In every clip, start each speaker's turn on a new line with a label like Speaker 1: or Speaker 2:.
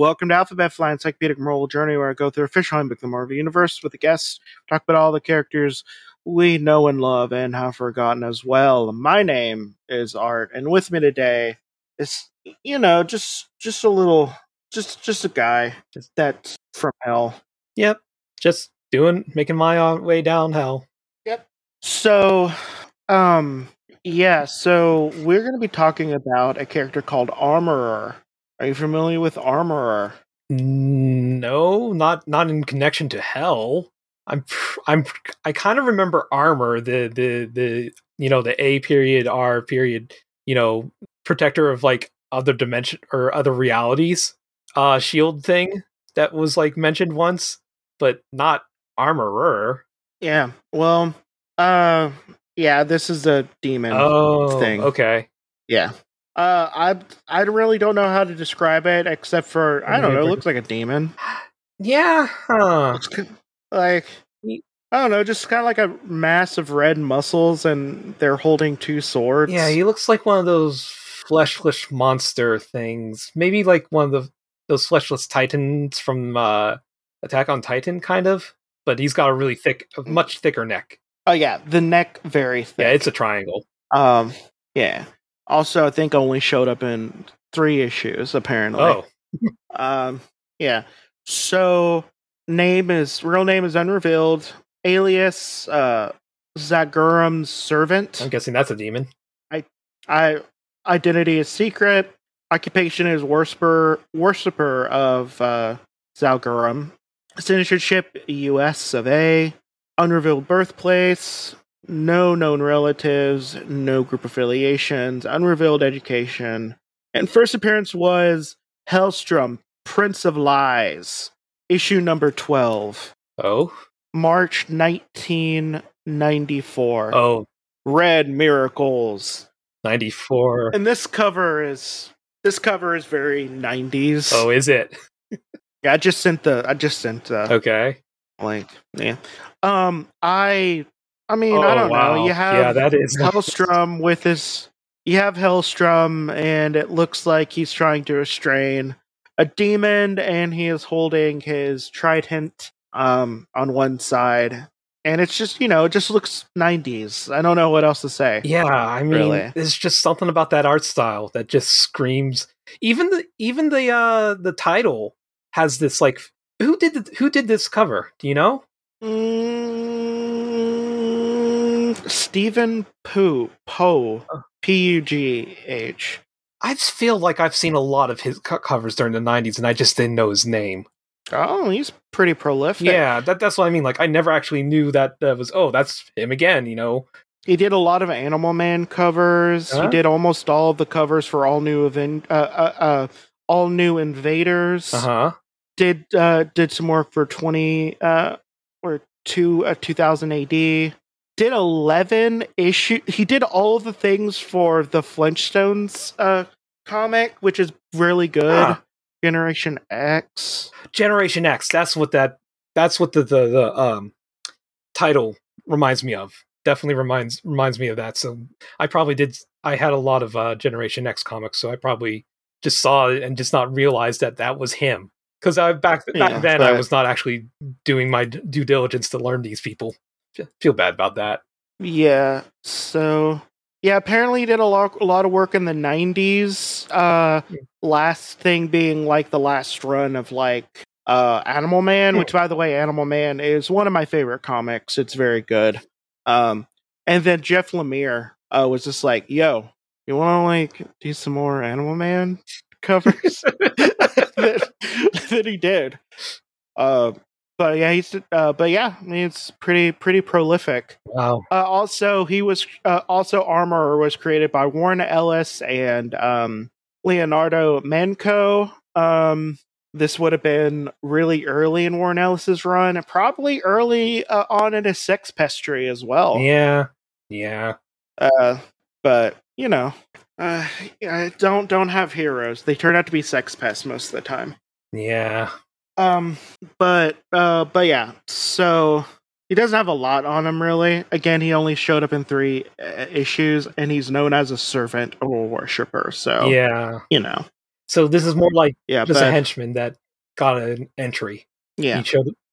Speaker 1: Welcome to Alphabet Fly Encyclopedic Marvel Journey, where I go through Official Handbook the Marvel Universe with the guests, talk about all the characters we know and love and have forgotten as well. My name is Art, and with me today is, you know, just just a little, just just a guy that's from hell.
Speaker 2: Yep. Just doing, making my way down hell. Yep.
Speaker 1: So, um, yeah, so we're going to be talking about a character called Armorer. Are you familiar with Armorer?
Speaker 2: No, not not in connection to hell. I'm I'm I kind of remember armor, the the the you know the A period R period, you know, protector of like other dimension or other realities, uh, shield thing that was like mentioned once, but not armorer.
Speaker 1: Yeah. Well, uh, yeah, this is a demon
Speaker 2: Oh,
Speaker 1: thing.
Speaker 2: okay.
Speaker 1: Yeah. Uh, I I really don't know how to describe it except for I don't know. It looks like a demon.
Speaker 2: Yeah, huh.
Speaker 1: Like I don't know, just kind of like a mass of red muscles, and they're holding two swords.
Speaker 2: Yeah, he looks like one of those fleshless monster things. Maybe like one of the those fleshless titans from uh, Attack on Titan, kind of. But he's got a really thick, a much thicker neck.
Speaker 1: oh yeah, the neck very thick.
Speaker 2: Yeah, it's a triangle.
Speaker 1: um yeah. Also, I think only showed up in three issues apparently.
Speaker 2: Oh,
Speaker 1: Um, yeah. So name is real name is unrevealed. Alias uh Zagurum's servant.
Speaker 2: I'm guessing that's a demon.
Speaker 1: I I, identity is secret. Occupation is worshipper worshipper of uh Zagurum. Citizenship US of A. Unrevealed birthplace. No known relatives, no group affiliations, unrevealed education. And first appearance was Hellstrom, Prince of Lies, issue number 12,
Speaker 2: Oh,
Speaker 1: March 1994.
Speaker 2: oh,
Speaker 1: Red Miracles.
Speaker 2: 94.
Speaker 1: And this cover is this cover is very 90s.
Speaker 2: Oh, is it?
Speaker 1: yeah, I just sent the I just sent uh
Speaker 2: Okay.
Speaker 1: like yeah. Um I I mean, I
Speaker 2: Oh,
Speaker 1: don't
Speaker 2: wow.
Speaker 1: know. You have
Speaker 2: yeah, that is
Speaker 1: Hellstrom with his you have Hellstrom and it looks like he's trying to restrain a demon and he is holding his trident um on one side and it's just you know it just looks 90s i don't know what else to say
Speaker 2: Yeah, I mean,
Speaker 1: Really.
Speaker 2: there's just something about that art style that just screams. Even the even the uh the title has this like who did the, who did this cover? Do you know?
Speaker 1: mm, stephen pooh poe p-u-g-h
Speaker 2: I just feel like I've seen a lot of his co- covers during the '90s, and I just didn't know his name.
Speaker 1: Oh he's pretty prolific
Speaker 2: Yeah, that that's what I mean. Like, I never actually knew that that was. Oh, that's him again. You know?
Speaker 1: he did a lot of animal man covers he
Speaker 2: Huh?
Speaker 1: did almost all of the covers for all new event uh, uh, uh all new invaders
Speaker 2: Uh huh.
Speaker 1: did uh did some work for 20 uh or 2 uh, 2000 AD did 11 issue he did all of the things for the Flintstones uh comic which is really good. Generation X
Speaker 2: Generation X. That's what that. That's what the the, the um title reminds me of. Definitely reminds reminds me of that. So I probably did. I had a lot of uh, Generation X comics, so I probably just saw it and just not realized that that was him. Because I back back
Speaker 1: Yeah,
Speaker 2: then I was not actually doing my d- due diligence to learn these people. Feel bad about that.
Speaker 1: yeah so yeah apparently he did a lot a lot of work in the 90s uh last thing being like the last run of like uh Animal Man which by the way Animal Man is one of my favorite comics. It's very good. Um and then Jeff Lemire uh was just like yo you want to like do some more Animal Man covers? That, that he did. Uh but yeah he's uh but yeah I mean, it's pretty pretty prolific
Speaker 2: Wow.
Speaker 1: uh, also, he was uh, also Armorer was created by Warren Ellis and um, Leonardo Manco. Um, this would have been really early in Warren Ellis's run, and probably early uh, on in his Sex Pestry as well.
Speaker 2: Yeah. Yeah.
Speaker 1: Uh, but you know, uh, don't don't have heroes. They turn out to be sex pests most of the time.
Speaker 2: Yeah.
Speaker 1: Um, but uh, but yeah. So he doesn't have a lot on him really. Again, he only showed up in three uh, issues, and he's known as a servant or a worshiper. So
Speaker 2: Yeah.
Speaker 1: you know,
Speaker 2: So this is more like
Speaker 1: yeah,
Speaker 2: just a henchman that got an entry.
Speaker 1: yeah,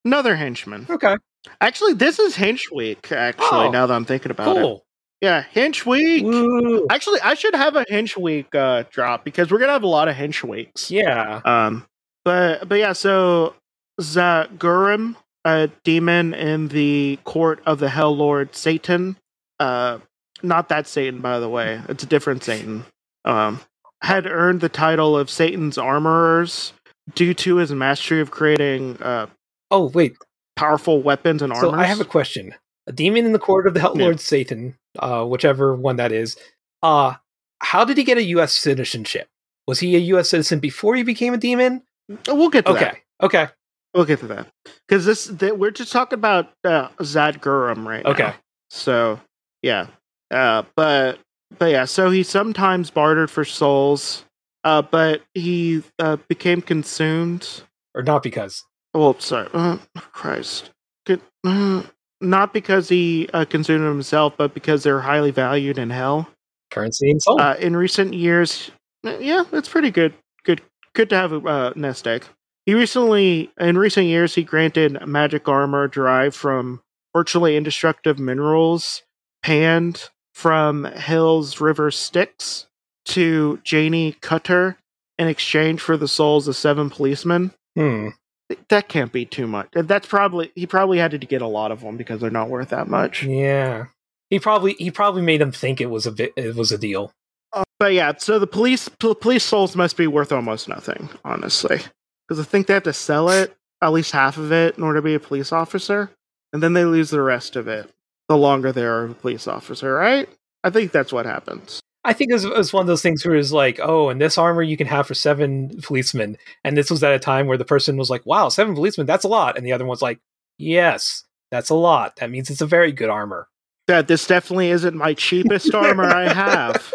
Speaker 1: another henchman.
Speaker 2: Okay.
Speaker 1: Actually, this is Hinch Week. Actually,
Speaker 2: Oh,
Speaker 1: now that I'm thinking about it, yeah, Hinch Week.
Speaker 2: Woo.
Speaker 1: Actually, I should have a Hinch Week uh, drop because we're gonna have a lot of Hinch Weeks.
Speaker 2: Yeah.
Speaker 1: Um, but but yeah, so Zagurum, a demon in the court of the Hell Lord Satan, uh, not that Satan, by the way, it's a different Satan. Um, had earned the title of Satan's armorers due to his mastery of creating uh,
Speaker 2: Oh wait.
Speaker 1: powerful weapons and
Speaker 2: armor.
Speaker 1: So.
Speaker 2: I have a question. A demon in the court of the Hell
Speaker 1: Yeah.
Speaker 2: Lord Satan, uh, whichever one that is. Uh how did he get a U.S. citizenship? Was he a U.S. citizen before he became a demon?
Speaker 1: We'll get to that.
Speaker 2: Okay. Okay.
Speaker 1: We'll get to that because this th- we're just talking about uh, Zadgurum right now.
Speaker 2: Okay.
Speaker 1: So yeah, uh, but but yeah, so he sometimes bartered for souls, uh, but he uh, became consumed.
Speaker 2: Or not because.
Speaker 1: Oh, sorry, uh, Christ, Good- uh, not because he uh, consumed himself, but because they're highly valued in hell.
Speaker 2: Currency and soul.
Speaker 1: Uh, in recent years, yeah, it's pretty good. Good, good to have a uh, nest egg. He recently, in recent years, he granted magic armor derived from virtually indestructible minerals panned from Hills River Styx to Janie Cutter in exchange for the souls of seven policemen.
Speaker 2: hmm.
Speaker 1: That can't be too much. That's probably he probably had to get a lot of them because they're not worth that much.
Speaker 2: Yeah. He probably he probably made him think it was a bit it was a deal.
Speaker 1: But yeah, so the police pol- police souls must be worth almost nothing, honestly, because I think they have to sell it at least half of it in order to be a police officer, and then they lose the rest of it the longer they are a police officer, right? I think that's what happens.
Speaker 2: I think it was, it was one of those things where it's like, oh, and this armor you can have for seven policemen. And this was at a time where the person was like, wow, seven policemen, that's a lot. And the other one's like, yes, that's a lot. That means it's a very good armor.
Speaker 1: That this definitely isn't my cheapest armor I have.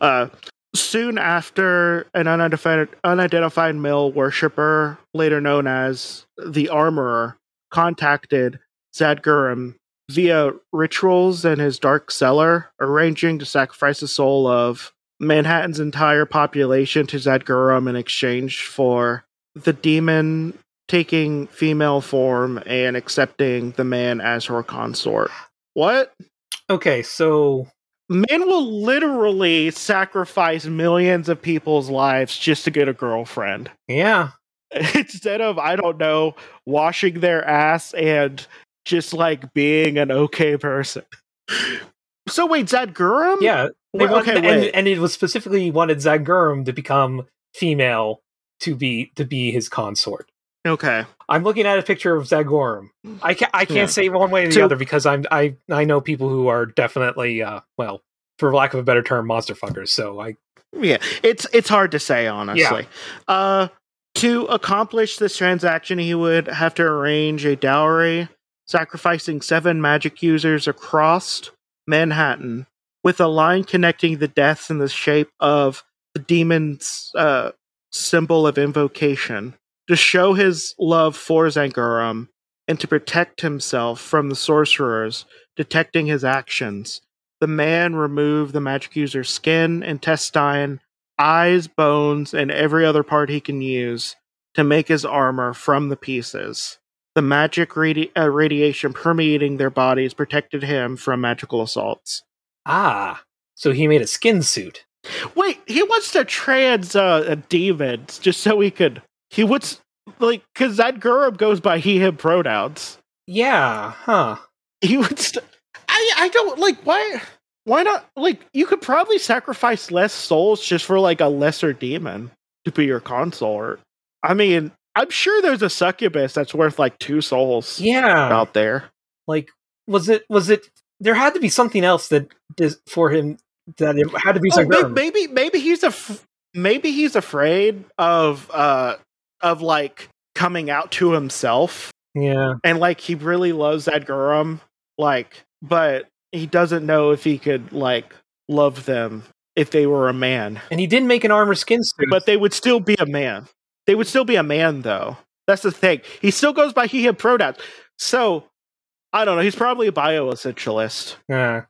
Speaker 1: Uh, soon after, an unidentified, unidentified male worshiper, later known as the Armorer, contacted Zadgurum via rituals in his dark cellar, arranging to sacrifice the soul of Manhattan's entire population to Zadgurum in exchange for the demon taking female form and accepting the man as her consort. What?
Speaker 2: Okay, so
Speaker 1: Men will literally sacrifice millions of people's lives just to get a girlfriend.
Speaker 2: yeah.
Speaker 1: Instead of, I don't know, washing their ass and just like being an okay person. So wait, Zadgurum?
Speaker 2: Yeah. They
Speaker 1: Wait,
Speaker 2: wanted,
Speaker 1: okay,
Speaker 2: and, and it was specifically wanted Zagurum to become female to be to be his consort.
Speaker 1: Okay.
Speaker 2: I'm looking at a picture of Zagurum. I can't I can't
Speaker 1: Yeah.
Speaker 2: say one way or the other because I'm I I know people who are definitely uh well, for lack of a better term, monster fuckers. So I
Speaker 1: Yeah, it's it's hard to say honestly. Uh to accomplish this transaction, he would have to arrange a dowry, sacrificing seven magic users across Manhattan, with a line connecting the deaths in the shape of the demon's uh, symbol of invocation, to show his love for Zagurum and to protect himself from the sorcerers detecting his actions. The man removed the magic user's skin, intestine, eyes, bones, and every other part he can use to make his armor from the pieces. The magic radi- uh, radiation permeating their bodies protected him from magical assaults.
Speaker 2: ah, so he made a skin suit.
Speaker 1: Wait, he wants to trans uh, demons just so he could. He would like because that Gurub goes by he him pronouns.
Speaker 2: Yeah, huh?
Speaker 1: He would. to. I I don't like why. Why not? Like you could probably sacrifice less souls just for like a lesser demon to be your consort. I mean, I'm sure there's a succubus that's worth like two souls
Speaker 2: Yeah.
Speaker 1: out there.
Speaker 2: Like was it was it there had to be something else that dis- for him that it had to be
Speaker 1: Oh, may-
Speaker 2: Zagurum.
Speaker 1: maybe maybe he's a maybe he's afraid of uh of like coming out to himself
Speaker 2: Yeah.
Speaker 1: and like he really loves Edgarum like, but he doesn't know if he could like love them if they were a man.
Speaker 2: And he didn't make an armor skin suit.
Speaker 1: But they would still be a man. They would still be a man though. That's the thing. He still goes by he him pronouns. So I don't know. He's probably a bioessentialist.
Speaker 2: Yeah.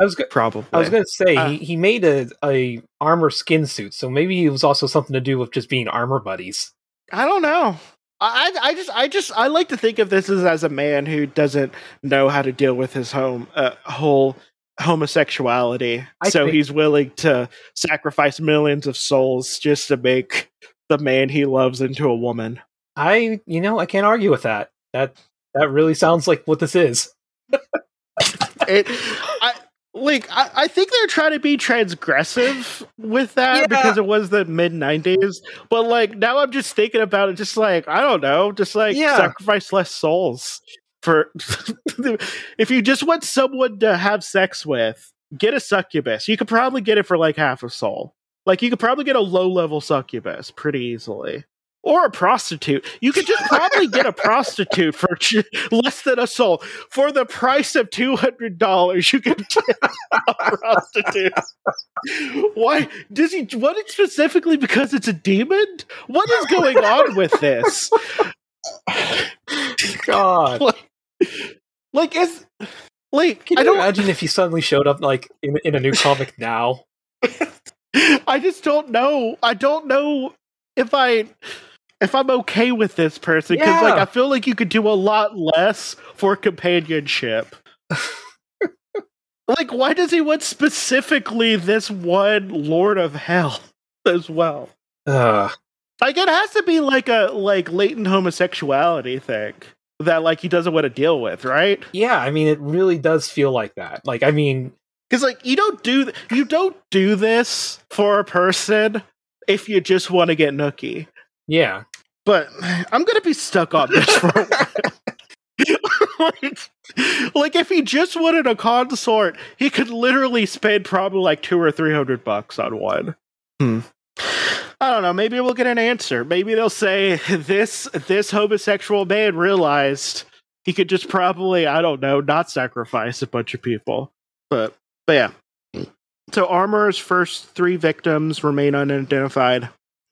Speaker 2: I was go-
Speaker 1: Probably.
Speaker 2: I was going to say
Speaker 1: Uh,
Speaker 2: he, he made a, a armor skin suit, so maybe it was also something to do with just being armor buddies.
Speaker 1: I don't know. I, I just I just I like to think of this as, as a man who doesn't know how to deal with his home uh, whole homosexuality,
Speaker 2: I
Speaker 1: so
Speaker 2: think-
Speaker 1: he's willing to sacrifice millions of souls just to make the man he loves into a woman.
Speaker 2: I you know I can't argue with that. That that really sounds like what this is.
Speaker 1: It, I like I, I think they're trying to be transgressive with that
Speaker 2: Yeah.
Speaker 1: because it was the mid '90s, but like now I'm just thinking about it, just like I don't know, just like
Speaker 2: Yeah.
Speaker 1: sacrifice less souls for if you just want someone to have sex with, get a succubus. You could probably get it for like half a soul. Like you could probably get a low level succubus pretty easily. Or a prostitute. You could just probably get a prostitute for less than a soul. For the price of two hundred dollars, you can get a prostitute. Why does he? What is specifically because it's a demon? What is going on with this?
Speaker 2: God,
Speaker 1: Like, is like
Speaker 2: can
Speaker 1: I
Speaker 2: you
Speaker 1: don't.
Speaker 2: imagine if he suddenly showed up like in, in a new comic now?
Speaker 1: I just don't know. I don't know if I if I'm okay with this person because like I feel like you could do a lot less for companionship. like, why does he want specifically this one Lord of Hell as well?
Speaker 2: Uh,
Speaker 1: Like, it has to be like a like latent homosexuality thing that like he doesn't want to deal with, right?
Speaker 2: yeah, I mean, it really does feel like that. Like, I mean,
Speaker 1: Because like you don't do th- you don't do this for a person if you just want to get nookie.
Speaker 2: yeah,
Speaker 1: But I'm gonna be stuck on this for a while. like, like if he just wanted a consort, he could literally spend probably like two or three hundred bucks on one. Hmm. I don't know. Maybe we'll get an answer. Maybe they'll say this this homosexual man realized he could just probably I don't know not sacrifice a bunch of people. But but yeah. So Armor's first three victims remain unidentified.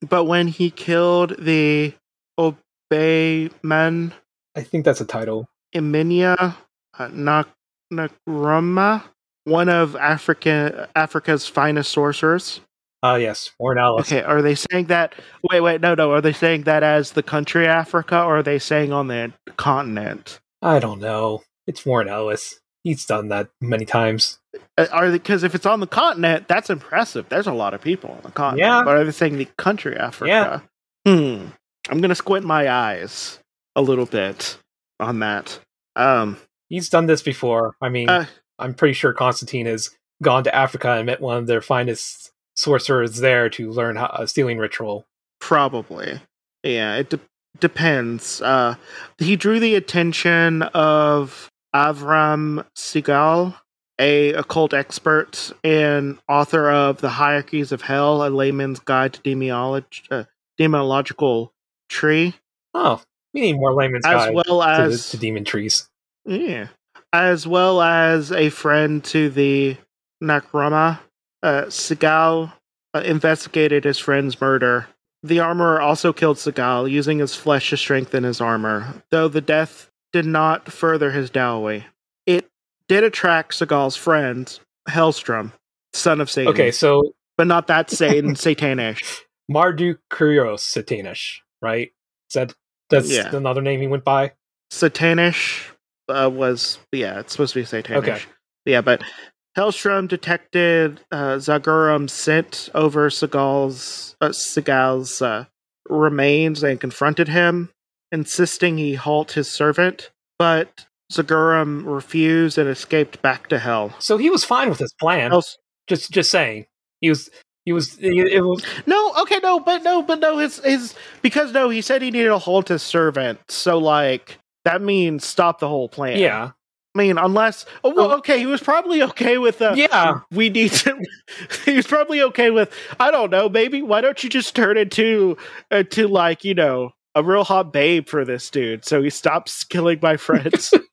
Speaker 1: But when he killed the Obeah man
Speaker 2: I think that's a title.
Speaker 1: Eminia uh, Nak- Nakrama, one of Africa Africa's finest sorcerers.
Speaker 2: Ah, yes, Warren Ellis.
Speaker 1: Okay, are they saying that? Wait, wait, no, no. Are they saying that as the country Africa, or are they saying on the continent?
Speaker 2: I don't know. It's Warren Ellis. He's done that many times.
Speaker 1: Uh, Are they because if it's on the continent, that's impressive. There's a lot of people on the continent.
Speaker 2: Yeah.
Speaker 1: But are they saying the country Africa? Yeah. Hmm. I'm gonna squint my eyes a little bit on that. Um.
Speaker 2: He's done this before. I mean,
Speaker 1: Uh,
Speaker 2: I'm pretty sure Constantine has gone to Africa and met one of their finest sorcerers there to learn how, a stealing ritual.
Speaker 1: Probably. Yeah, it de- depends. Uh, he drew the attention of Avram Segal, a occult expert and author of The Hierarchies of Hell, a layman's guide to demonolog- uh, demonological tree,
Speaker 2: Oh, we need more layman's
Speaker 1: as
Speaker 2: guide
Speaker 1: well
Speaker 2: to, the,
Speaker 1: as
Speaker 2: to demon trees.
Speaker 1: yeah, as well as a friend to the Nakrama. Uh, Segal uh, investigated his friend's murder. The armorer also killed Segal, using his flesh to strengthen his armor, though the death did not further his dowry. It did attract Segal's friend, Hellstrom, son of Satan.
Speaker 2: Okay, so
Speaker 1: but not that Satan, Satanish.
Speaker 2: Marduk Kurios Satanish, right? Is that that's
Speaker 1: Yeah.
Speaker 2: another name he went by?
Speaker 1: Satanish uh, was yeah, it's supposed to be Satanish.
Speaker 2: Okay.
Speaker 1: Yeah, but Hellstrom detected uh, Zagurum's scent over Segal's uh, uh, remains and confronted him, insisting he halt his servant. But Zagurum refused and escaped back to Hell.
Speaker 2: So he was fine with his plan.
Speaker 1: Hell's-
Speaker 2: Just just saying. He was he was it, was
Speaker 1: no, okay, no, but no, but no, his his because no, he said he needed to halt his servant. So like that means stop the whole plan.
Speaker 2: yeah.
Speaker 1: I mean, unless oh, well,
Speaker 2: Oh.
Speaker 1: okay, he was probably okay with uh,
Speaker 2: Yeah.
Speaker 1: we need to. he was probably okay with. I don't know. Maybe why don't you just turn into uh, to like you know a real hot babe for this dude, so he stops killing my friends.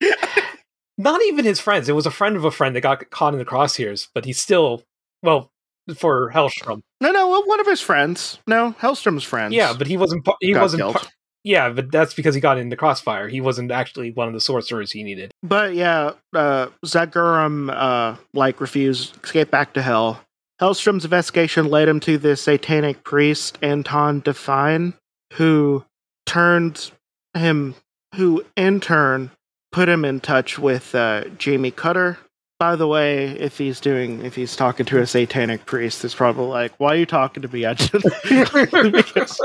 Speaker 2: not even his friends. It was a friend of a friend that got caught in the crosshairs, but he still well for Hellstrom.
Speaker 1: No, no, well, one of his friends. No, Hellstrom's friends.
Speaker 2: Yeah, but he wasn't. pa- He wasn't.
Speaker 1: killed.
Speaker 2: pa- yeah, but that's because he got into crossfire. He wasn't actually one of the sorcerers he needed.
Speaker 1: But yeah, uh, Zagurum, uh, like refused, escaped back to Hell. Hellstrom's investigation led him to the satanic priest Anton Define, who turned him, who in turn put him in touch with uh, Jamie Cutter. By the way, if he's doing, if he's talking to a satanic priest, it's probably like, "Why are you talking to me?" I just because,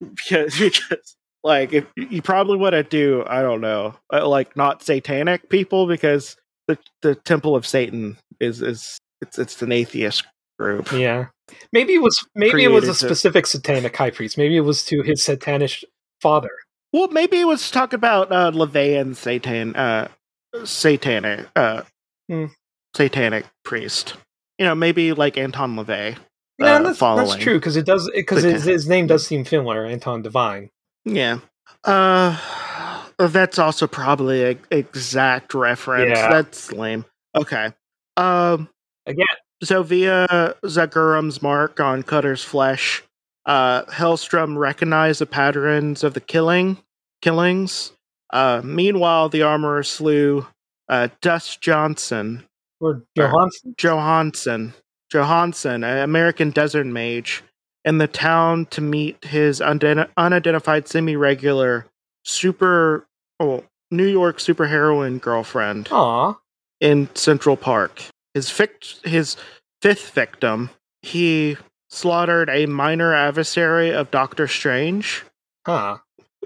Speaker 1: because, because like if you probably want to do i don't know uh, like not satanic people because the the temple of satan is is it's it's an atheist group
Speaker 2: Yeah, maybe it was maybe it was a
Speaker 1: Created to-
Speaker 2: specific satanic high priest. Maybe it was to his satanic father.
Speaker 1: well maybe it was talking about uh LaVeyan satan uh satanic uh
Speaker 2: Hmm.
Speaker 1: satanic priest you know maybe like anton LaVey
Speaker 2: Yeah,
Speaker 1: uh,
Speaker 2: that's, that's true because it does because his, his name does seem familiar, Anton Divine.
Speaker 1: yeah uh that's also probably an exact reference
Speaker 2: Yeah.
Speaker 1: that's lame okay um
Speaker 2: Again,
Speaker 1: So via Zagurum's mark on Cutter's flesh, uh, Hellstrom recognized the patterns of the killing killings. Uh, meanwhile, the armorer slew uh, Dust Johnson,
Speaker 2: or Johansson.
Speaker 1: Johansson, Johansson, an American desert mage, in the town to meet his unidentified semi-regular super, oh, New York superheroine girlfriend
Speaker 2: Aw,
Speaker 1: in Central Park. His fic- his fifth victim, he slaughtered a minor adversary of Doctor Strange.
Speaker 2: huh.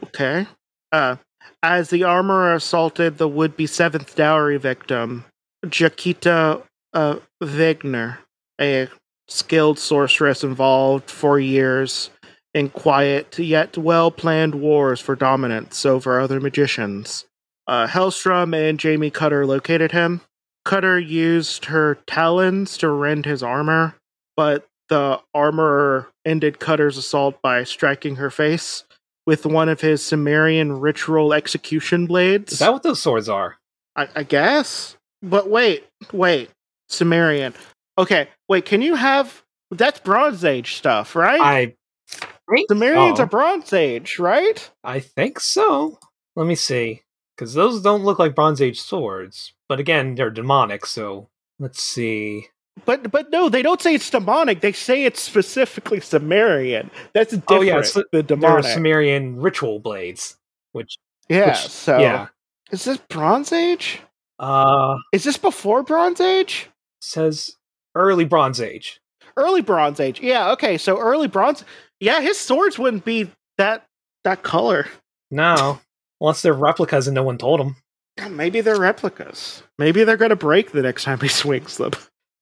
Speaker 1: Okay. Uh, as the armorer assaulted the would-be seventh dowry victim, Jaquita uh, Wegner, a skilled sorceress involved for years in quiet yet well-planned wars for dominance over other magicians. Uh, Hellstrom and Jamie Cutter located him. Cutter used her talons to rend his armor, but the armorer ended Cutter's assault by striking her face with one of his Sumerian ritual execution blades.
Speaker 2: Is that what those swords are?
Speaker 1: I, I guess. But wait, wait. Sumerian. Okay, wait, can you have. That's Bronze Age stuff, right?
Speaker 2: I think
Speaker 1: Sumerians
Speaker 2: so.
Speaker 1: are Bronze Age, right?
Speaker 2: I think so. Let me see, because those don't look like Bronze Age swords. But again, they're demonic. So let's see.
Speaker 1: But but no, they don't say it's demonic. They say it's specifically Sumerian. That's different
Speaker 2: Oh, yeah, it's-
Speaker 1: than
Speaker 2: They're. Sumerian ritual blades. Which,
Speaker 1: yeah,
Speaker 2: which-
Speaker 1: so
Speaker 2: yeah.
Speaker 1: is this Bronze Age?
Speaker 2: Uh,
Speaker 1: Is this before Bronze Age?
Speaker 2: says early Bronze Age.
Speaker 1: Early Bronze Age. Yeah, okay, so early Bronze Yeah, his swords wouldn't be that that color.
Speaker 2: No, unless they're replicas and no one told him.
Speaker 1: Maybe they're replicas. Maybe they're gonna break the next time he swings them.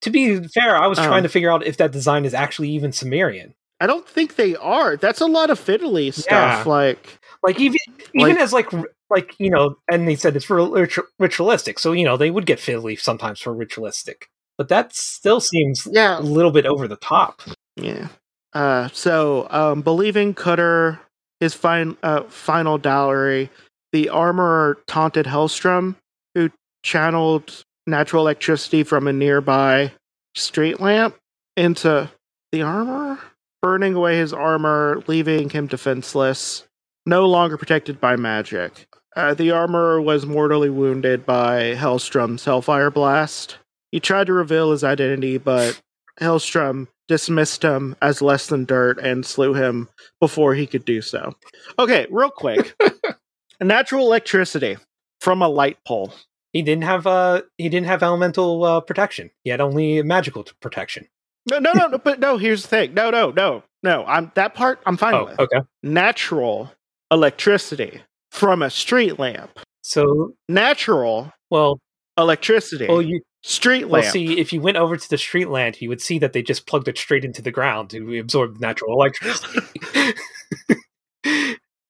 Speaker 2: To be fair, I was
Speaker 1: Oh.
Speaker 2: trying to figure out if that design is actually even Sumerian.
Speaker 1: I don't think they are. That's a lot of fiddly stuff.
Speaker 2: Yeah.
Speaker 1: Like
Speaker 2: Like even even
Speaker 1: Like-
Speaker 2: as like like you know, and they said it's ri- ritualistic, so you know they would get fiddly sometimes for ritualistic, but that still seems
Speaker 1: yeah,
Speaker 2: a little bit over the top.
Speaker 1: Yeah. Uh, so, um, believing Cutter his fine, uh, final dowry, the armorer taunted Hellstrom, who channeled natural electricity from a nearby street lamp into the armor, burning away his armor, leaving him defenseless, no longer protected by magic. Uh, the armorer was mortally wounded by Hellstrom's Hellfire Blast. He tried to reveal his identity, but Hellstrom dismissed him as less than dirt and slew him before he could do so. Okay, real quick. Natural electricity from a light pole.
Speaker 2: He didn't have uh he didn't have elemental uh, protection. He had only magical t- protection.
Speaker 1: No, no, no, no, but no, here's the thing. No, no, no, no. I'm that part I'm fine
Speaker 2: Oh,
Speaker 1: with.
Speaker 2: okay.
Speaker 1: Natural electricity from a street lamp.
Speaker 2: So
Speaker 1: Natural
Speaker 2: well,
Speaker 1: electricity.
Speaker 2: well you
Speaker 1: street
Speaker 2: well
Speaker 1: lamp.
Speaker 2: see if you went over to the street lamp, you would see that they just plugged it straight into the ground to absorb natural electricity.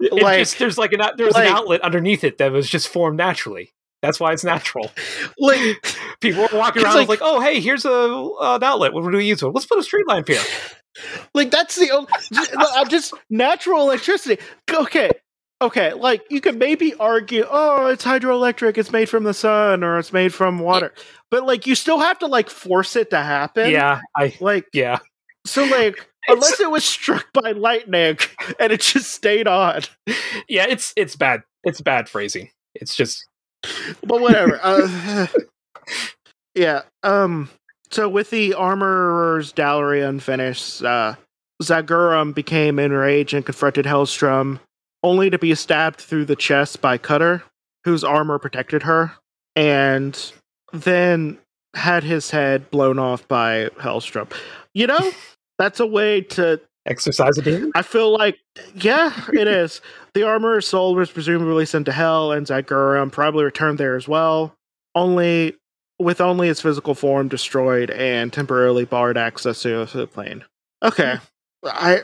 Speaker 2: It
Speaker 1: Like-
Speaker 2: just, there's like an there's
Speaker 1: like-
Speaker 2: an outlet underneath it that was just formed naturally. That's why it's natural.
Speaker 1: like
Speaker 2: People were walking around
Speaker 1: like-
Speaker 2: like, oh hey, here's a uh, an outlet. What do we use it? Let's put a street lamp here.
Speaker 1: like that's the only I'm just natural electricity. Okay. okay, like you could maybe argue, oh, it's hydroelectric, it's made from the sun or it's made from water. But like you still have to like force it to happen.
Speaker 2: yeah, I
Speaker 1: Like
Speaker 2: yeah.
Speaker 1: so like unless it was struck by lightning and it just stayed on.
Speaker 2: Yeah, it's it's bad. It's bad phrasing. It's just
Speaker 1: But whatever. uh, yeah. Um so with the armorer's dowry unfinished, uh Zagurum became enraged and confronted Hellstrom, only to be stabbed through the chest by Cutter, whose armor protected her, and then had his head blown off by Hellstrom. You know, that's a way to
Speaker 2: exercise a demon.
Speaker 1: I feel like, yeah, it is. The armorer's soul was presumably sent to hell, and Zagurum probably returned there as well, only with only its physical form destroyed and temporarily barred access to the plane. Okay, I.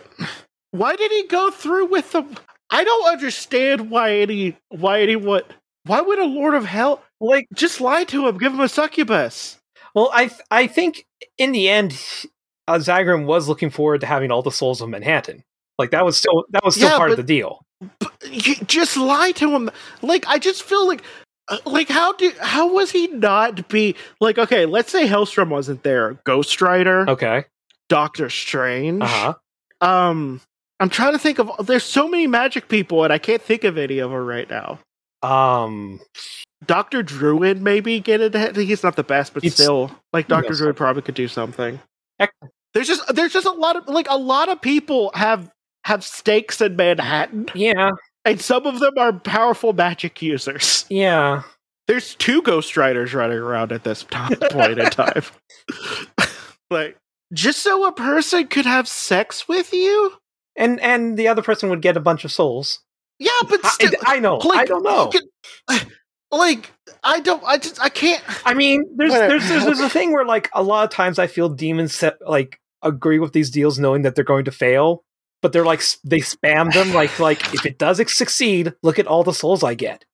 Speaker 1: Why did he go through with the? I don't understand why any why anyone why would a Lord of Hell
Speaker 2: Like,
Speaker 1: just lie to him, give him a succubus?
Speaker 2: well, I th- I think in the end, uh, Zagrim was looking forward to having all the souls of Manhattan. Like that was still that was still
Speaker 1: Yeah,
Speaker 2: part of the deal.
Speaker 1: you just lie to him like i just feel like uh, like how do how was he not be like okay let's say hellstrom wasn't there ghost rider
Speaker 2: Okay.
Speaker 1: doctor strange
Speaker 2: Uh huh.
Speaker 1: um i'm trying to think of there's so many magic people and i can't think of any of them right now
Speaker 2: Um.
Speaker 1: dr druid maybe get it he's not the best but still like dr
Speaker 2: Yes.
Speaker 1: druid probably could do something. There's just there's just a lot of like a lot of people have have stakes in manhattan
Speaker 2: Yeah.
Speaker 1: and some of them are powerful magic users
Speaker 2: Yeah.
Speaker 1: There's two Ghost Riders running around at this time, point in time. like, just so a person could have sex with you?
Speaker 2: And and the other person would get a bunch of souls.
Speaker 1: Yeah, but still,
Speaker 2: I know. I don't know.
Speaker 1: Like, I don't. I just. I can't.
Speaker 2: I mean, there's there's, there's there's a thing where like a lot of times I feel demons set, like agree with these deals knowing that they're going to fail, but they're like they spam them like like if it does succeed, look at all the souls I get.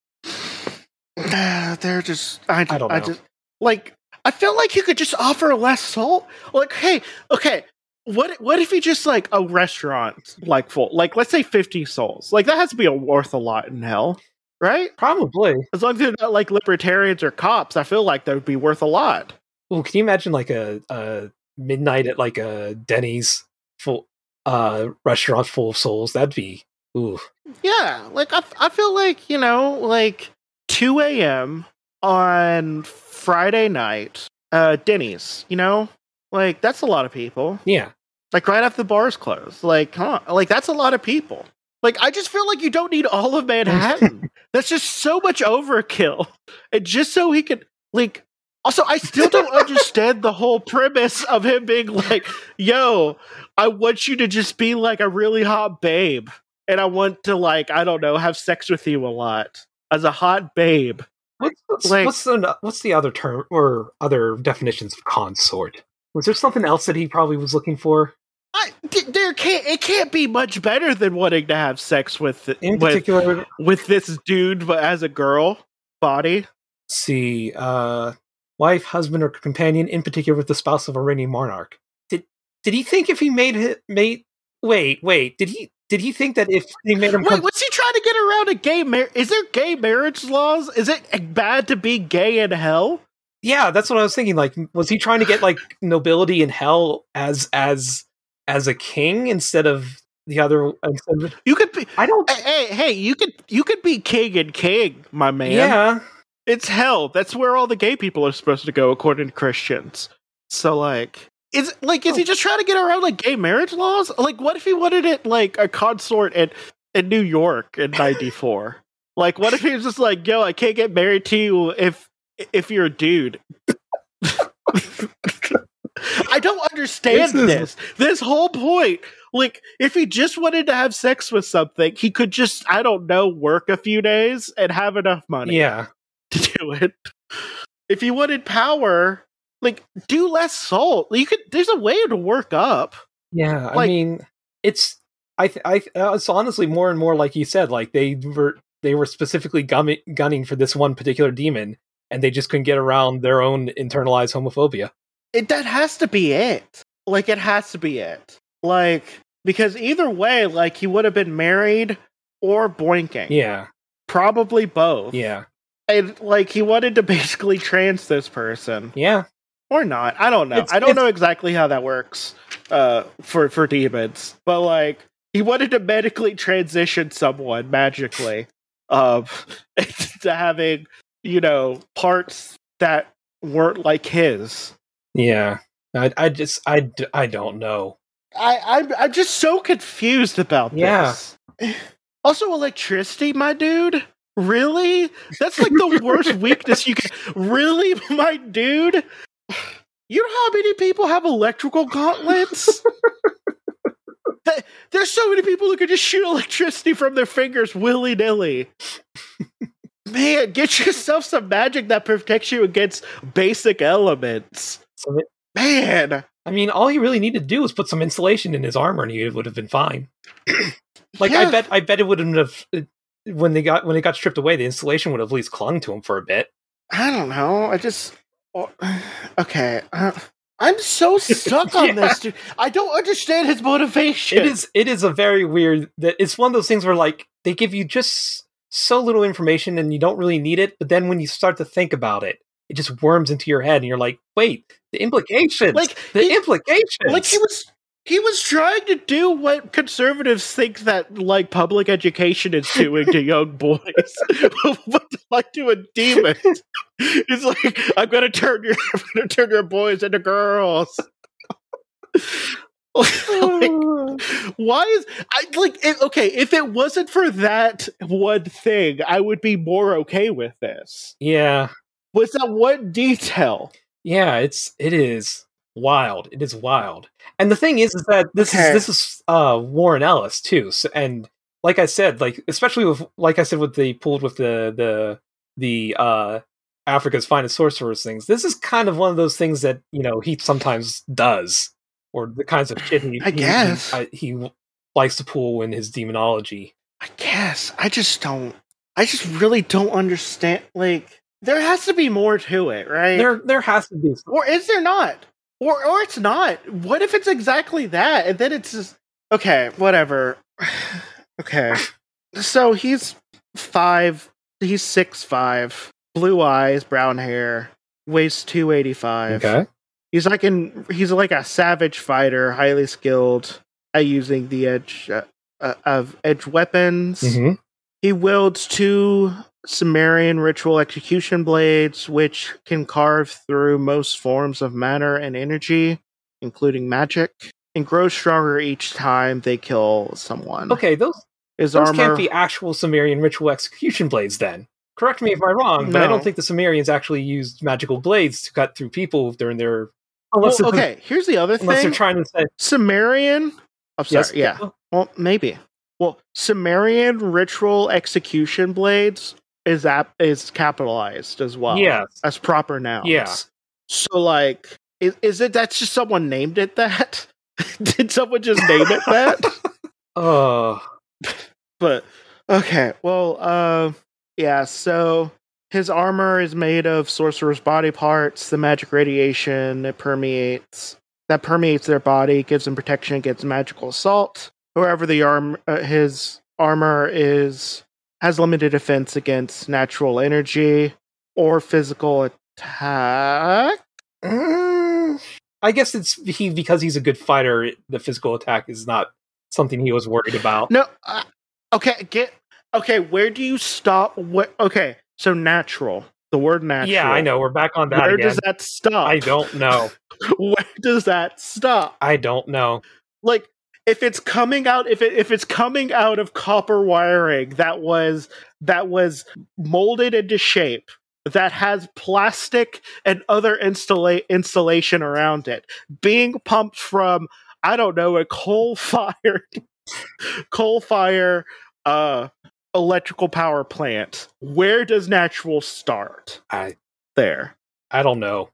Speaker 1: They're just. I,
Speaker 2: I don't
Speaker 1: I
Speaker 2: know.
Speaker 1: just like. I feel like you could just offer less salt. Like, hey, okay. What what if you just like a restaurant like full like let's say fifty souls like that has to be a worth a lot in hell right
Speaker 2: Probably.
Speaker 1: As long as they're not like libertarians or cops, I feel like that would be worth a lot.
Speaker 2: Well, can you imagine like a, a midnight at like a Denny's full uh restaurant full of souls? That'd be ooh.
Speaker 1: Yeah, like I, I feel like you know, like two a.m. on Friday night, uh, Denny's. You know, like that's a lot of people.
Speaker 2: Yeah.
Speaker 1: Like right after the bars close. Like, huh? Like that's a lot of people. Like I just feel like you don't need all of Manhattan. that's just so much overkill. And just so he could like. Also, I still don't understand the whole premise of him being like, "Yo, I want you to just be like a really hot babe, and I want to like, I don't know, have sex with you a lot as a hot babe."
Speaker 2: What's, what's,
Speaker 1: Like-
Speaker 2: what's the what's the other term or other definitions of consort? Was there something else that he probably was looking for?
Speaker 1: I, there can't it can't be much better than wanting to have sex with
Speaker 2: In
Speaker 1: with,
Speaker 2: particular,
Speaker 1: with this dude, but as a girl body.
Speaker 2: see, uh, wife, husband, or companion, in particular with the spouse of a reigning monarch. Did did he think if he made made wait wait did he did he think that if he made him
Speaker 1: Wait,
Speaker 2: come,
Speaker 1: what's he trying to get around a gay marriage? Is there gay marriage laws? Is it bad to be gay in hell?
Speaker 2: yeah that's what I was thinking like was he trying to get like nobility in hell as as as a king instead of the other instead of,
Speaker 1: You could be
Speaker 2: I don't
Speaker 1: hey, hey, hey, you could you could be king and king, my man.
Speaker 2: yeah
Speaker 1: It's hell. That's where all the gay people are supposed to go, according to Christians. So, like, is like, is he oh. just trying to get around like gay marriage laws? Like, what if he wanted it like a consort in in New York in '94? like, what if he was just like, "Yo, I can't get married to you if if you're a dude." I don't understand
Speaker 2: This is-
Speaker 1: this. This whole point, like, if he just wanted to have sex with something, he could just, I don't know, work a few days and have enough money
Speaker 2: yeah
Speaker 1: to do it. If you wanted power, like do less salt. You could. There's a way to work up.
Speaker 2: Yeah, I mean, it's I th- I th- uh, it's honestly more and more like you said, like they were they were specifically gunning gunning for this one particular demon, and they just couldn't get around their own internalized homophobia.
Speaker 1: It that has to be it. Like it has to be it. Like because either way, like he would have been married or boinking.
Speaker 2: Yeah.
Speaker 1: Probably both.
Speaker 2: Yeah.
Speaker 1: And like he wanted to basically trans this person.
Speaker 2: Yeah.
Speaker 1: Or not. I don't know.
Speaker 2: It's-
Speaker 1: I don't know exactly how that works uh for for demons. But like he wanted to medically transition someone magically um to having, you know, parts that weren't like his.
Speaker 2: Yeah. I, I just I, I don't know.
Speaker 1: I I'm I'm just so confused about
Speaker 2: Yeah.
Speaker 1: this. Also electricity, my dude? Really? That's like the worst weakness you can Really, my dude? You know how many people have electrical gauntlets? There's so many people who can just shoot electricity from their fingers willy nilly. Man, get yourself some magic that protects you against basic elements.
Speaker 2: So it,
Speaker 1: Man,
Speaker 2: I mean, all he really needed to do was put some insulation in his armor, and he would have been fine. like I bet, I bet it wouldn't have. When they got when it got stripped away, the insulation would have at least clung to him for a bit.
Speaker 1: I don't know. I just okay. Uh, I'm so stuck on
Speaker 2: Yeah.
Speaker 1: this, dude. I don't understand his motivation.
Speaker 2: It is it is a very weird that it's one of those things where like they give you just so little information and you don't really need it, but then when you start to think about it, it just worms into your head and you're like, wait, the implications,
Speaker 1: like
Speaker 2: the
Speaker 1: he,
Speaker 2: implications,
Speaker 1: like he was he was trying to do what conservatives think that like public education is doing to young boys, but like to a demon. It's like I'm gonna turn your I'm gonna turn your boys into girls. like, why is I like it, okay? If it wasn't for that one thing, I would be more okay with this.
Speaker 2: yeah,
Speaker 1: Was that what detail?
Speaker 2: yeah, it's it is wild. It is wild. And the thing is, is that this
Speaker 1: Okay.
Speaker 2: is this is uh Warren Ellis too. So, and like I said, like especially with like I said with the pulled with the the the uh Africa's finest sorcerers things. This is kind of one of those things that you know he sometimes does, or the kinds of shit he
Speaker 1: I guess.
Speaker 2: he, I- he likes to pull in his demonology.
Speaker 1: I guess I just don't. I just really don't understand. Like, there has to be more to it, right?
Speaker 2: There there has to be.
Speaker 1: or is there not? Or or it's not. What if it's exactly that, and then it's just okay, whatever. okay, so he's five. He's six five, blue eyes, brown hair, weighs two eighty five.
Speaker 2: Okay.
Speaker 1: He's like in. He's like a savage fighter, highly skilled at using the edge uh, uh, of edge weapons.
Speaker 2: Mhm.
Speaker 1: He wields two Sumerian ritual execution blades, which can carve through most forms of matter and energy, including magic, and grow stronger each time they kill someone.
Speaker 2: Okay, those
Speaker 1: His
Speaker 2: those
Speaker 1: armor.
Speaker 2: can't be actual Sumerian ritual execution blades then. Correct me if I'm wrong, but I don't think the Sumerians actually used magical blades to cut through people during their unless they're-
Speaker 1: okay, here's the other
Speaker 2: unless they're trying to say
Speaker 1: Sumerian. I'm sorry.
Speaker 2: yes,
Speaker 1: Yeah. Well, maybe. Well, Sumerian ritual execution blades is ap- is capitalized as well.
Speaker 2: Yes.
Speaker 1: as proper nouns.
Speaker 2: Yeah.
Speaker 1: So like, is, is it that's just someone named it that? Did someone just name it that?
Speaker 2: Uh
Speaker 1: but okay, well, uh, yeah. So his armor is made of sorcerer's body parts. The magic radiation it permeates that permeates their body, gives them protection against magical assault. Whoever the arm uh, his armor is has limited defense against natural energy or physical attack.
Speaker 2: mm, I guess it's he because he's a good fighter, the physical attack is not something he was worried about.
Speaker 1: No, uh, okay, get okay. Where do you stop? What? Okay, so natural. The word natural.
Speaker 2: Yeah, I know. We're back on that
Speaker 1: Where
Speaker 2: again.
Speaker 1: does that stop?
Speaker 2: I don't know.
Speaker 1: Where does that stop?
Speaker 2: I don't know.
Speaker 1: Like, if it's coming out, if it if it's coming out of copper wiring that was that was molded into shape, that has plastic and other installa- installation around it, being pumped from I don't know a coal fired coal fire uh electrical power plant. Where does natural start?
Speaker 2: I
Speaker 1: There.
Speaker 2: I don't know.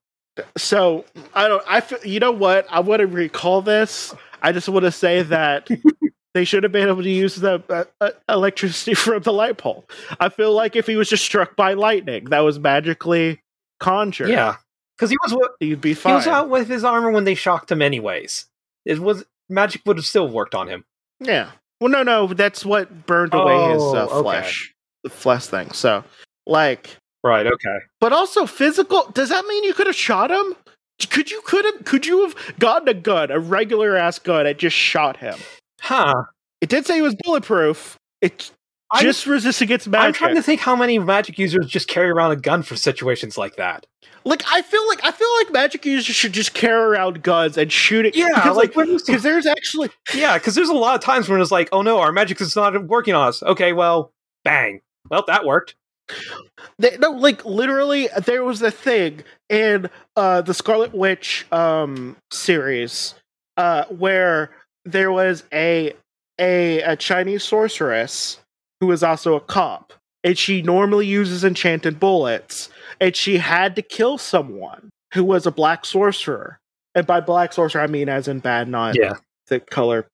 Speaker 1: So I don't. I you know what? I want to recall this. I just want to say that they should have been able to use the uh, uh, electricity from the light pole. I feel like if he was just struck by lightning, that was magically conjured.
Speaker 2: Yeah, because he was wa-
Speaker 1: he'd be fine.
Speaker 2: he was out with his armor when they shocked him. Anyways, it was magic would have still worked on him.
Speaker 1: yeah. Well, no, no, that's what burned away his uh,
Speaker 2: Oh, okay.
Speaker 1: flesh, the flesh thing. So, like,
Speaker 2: Right. Okay.
Speaker 1: but also physical. Does that mean you could have shot him? Could you could have could you have gotten a gun, a regular ass gun, and just shot him?
Speaker 2: Huh.
Speaker 1: It did say he was bulletproof. It
Speaker 2: I'm-
Speaker 1: just resists against magic.
Speaker 2: I'm trying to think how many magic users just carry around a gun for situations like that.
Speaker 1: like I feel like I feel like magic users should just carry around guns and shoot it.
Speaker 2: Yeah,
Speaker 1: because
Speaker 2: like,
Speaker 1: like
Speaker 2: when was the-
Speaker 1: because there's actually
Speaker 2: yeah, because there's a lot of times when it's like, oh no, our magic is not working on us. Okay, well, bang. Well, that worked.
Speaker 1: They, no, like literally, there was a thing in uh, the Scarlet Witch um, series uh, where there was a, a a Chinese sorceress who was also a cop, and she normally uses enchanted bullets, and she had to kill someone who was a black sorcerer, and by black sorcerer I mean as in bad, not
Speaker 2: Yeah.
Speaker 1: the color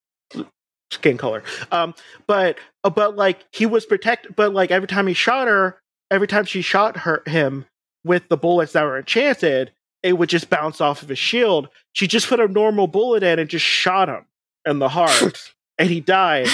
Speaker 1: skin color um but uh, but like he was protected but like every time he shot her every time she shot her him with the bullets that were enchanted it would just bounce off of his shield she just put a normal bullet in and just shot him in the heart and he died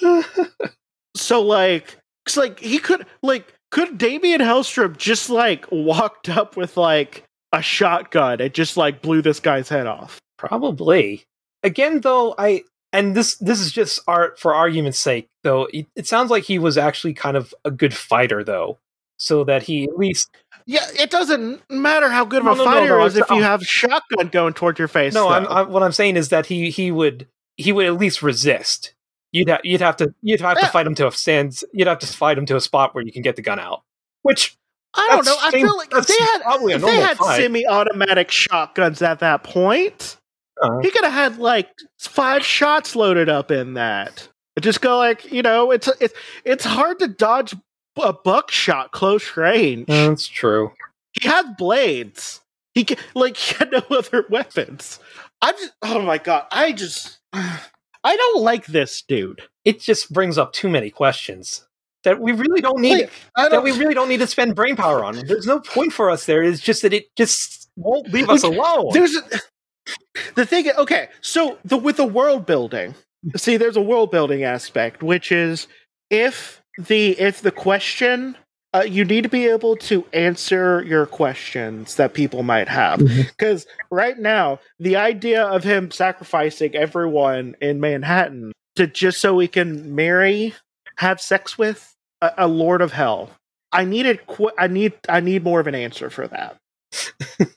Speaker 1: so like it's like he could like could Damien Hellstrom just like walked up with like a shotgun and just like blew this guy's head off
Speaker 2: Probably. Again, though, I and this this is just art for argument's sake. Though it, it sounds like he was actually kind of a good fighter, though, so that he at least
Speaker 1: Yeah, it doesn't matter how good of
Speaker 2: No,
Speaker 1: a
Speaker 2: no,
Speaker 1: fighter
Speaker 2: no,
Speaker 1: is if you have a shotgun going toward your face.
Speaker 2: no. I'm. I'm, what I'm saying is that he he would he would at least resist. You'd have you'd have to you'd have
Speaker 1: Yeah.
Speaker 2: to fight him to a stand. You'd have to fight him to a spot where you can get the gun out. Which
Speaker 1: I don't know. I
Speaker 2: same-
Speaker 1: feel like if they had
Speaker 2: probably
Speaker 1: if they had
Speaker 2: fight.
Speaker 1: semi-automatic shotguns at that point,
Speaker 2: Uh,
Speaker 1: he could have had like five shots loaded up in that. Just go like you know, it's it's it's hard to dodge a buckshot close range.
Speaker 2: that's true.
Speaker 1: He had blades. He ca- like he had no other weapons. I'm just oh my god, I just I don't like this dude.
Speaker 2: It just brings up too many questions that we really don't need.
Speaker 1: Like,
Speaker 2: that
Speaker 1: don't.
Speaker 2: we really don't need to spend brain power on. There's no point for us there. It's just that it just won't leave us alone.
Speaker 1: There's the thing. Okay, so the with the world building, see, there's a world building aspect, which is if the if the question. Uh, you need to be able to answer your questions that people might have. Because right now, the idea of him sacrificing everyone in Manhattan to just so he can marry, have sex with a, a Lord of Hell, I needed. Qu- I need. I need more of an answer for that.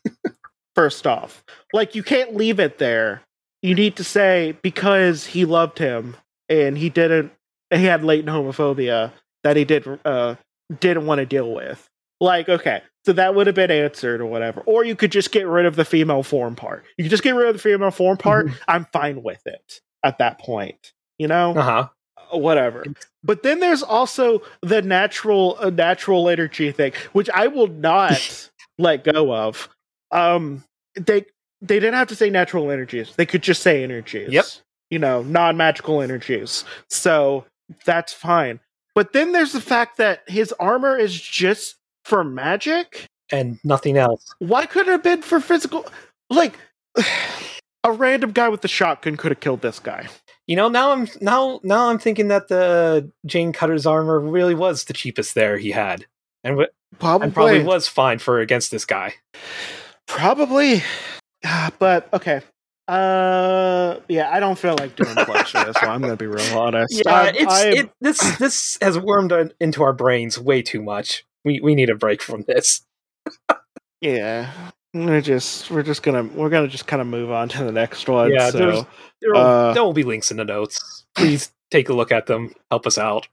Speaker 1: First off, like you can't leave it there. You need to say because he loved him and he didn't. He had latent homophobia that he did uh, didn't want to deal with. Like, okay, so that would have been answered or whatever. Or you could just get rid of the female form part. You could just get rid of the female form part. I'm fine with it at that point. You know,
Speaker 2: Uh huh.
Speaker 1: Uh, whatever. But then there's also the natural uh, natural energy thing, which I will not let go of. Um, they they didn't have to say natural energies; they could just say energies.
Speaker 2: Yep.
Speaker 1: You know, non magical energies. So that's fine. But then there's the fact that his armor is just for magic.
Speaker 2: And nothing else.
Speaker 1: Why could it have been for physical? Like, a random guy with the shotgun could have killed this guy.
Speaker 2: You know, now I'm now now I'm thinking that the Jane Cutter's armor really was the cheapest there he had, and, w-
Speaker 1: Probably,
Speaker 2: and probably was fine for against this guy.
Speaker 1: Probably. But okay. Uh yeah, I don't feel like doing plugs for this one. I'm gonna be real honest.
Speaker 2: Yeah,
Speaker 1: I'm-
Speaker 2: it's
Speaker 1: I'm-
Speaker 2: it. This this has wormed into our brains way too much. We we need a break from this.
Speaker 1: yeah. We're just we're just gonna we're gonna just kind of move on to the next one.
Speaker 2: Yeah,
Speaker 1: so
Speaker 2: There will,
Speaker 1: Uh,
Speaker 2: there will be links in the notes. Please take a look at them. Help us out.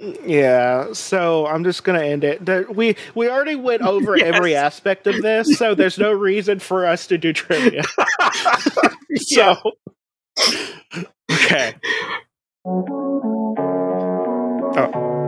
Speaker 1: Yeah, so I'm just gonna end it. We we already went over
Speaker 2: Yes.
Speaker 1: every aspect of this, so there's no reason for us to do trivia. So okay. Oh.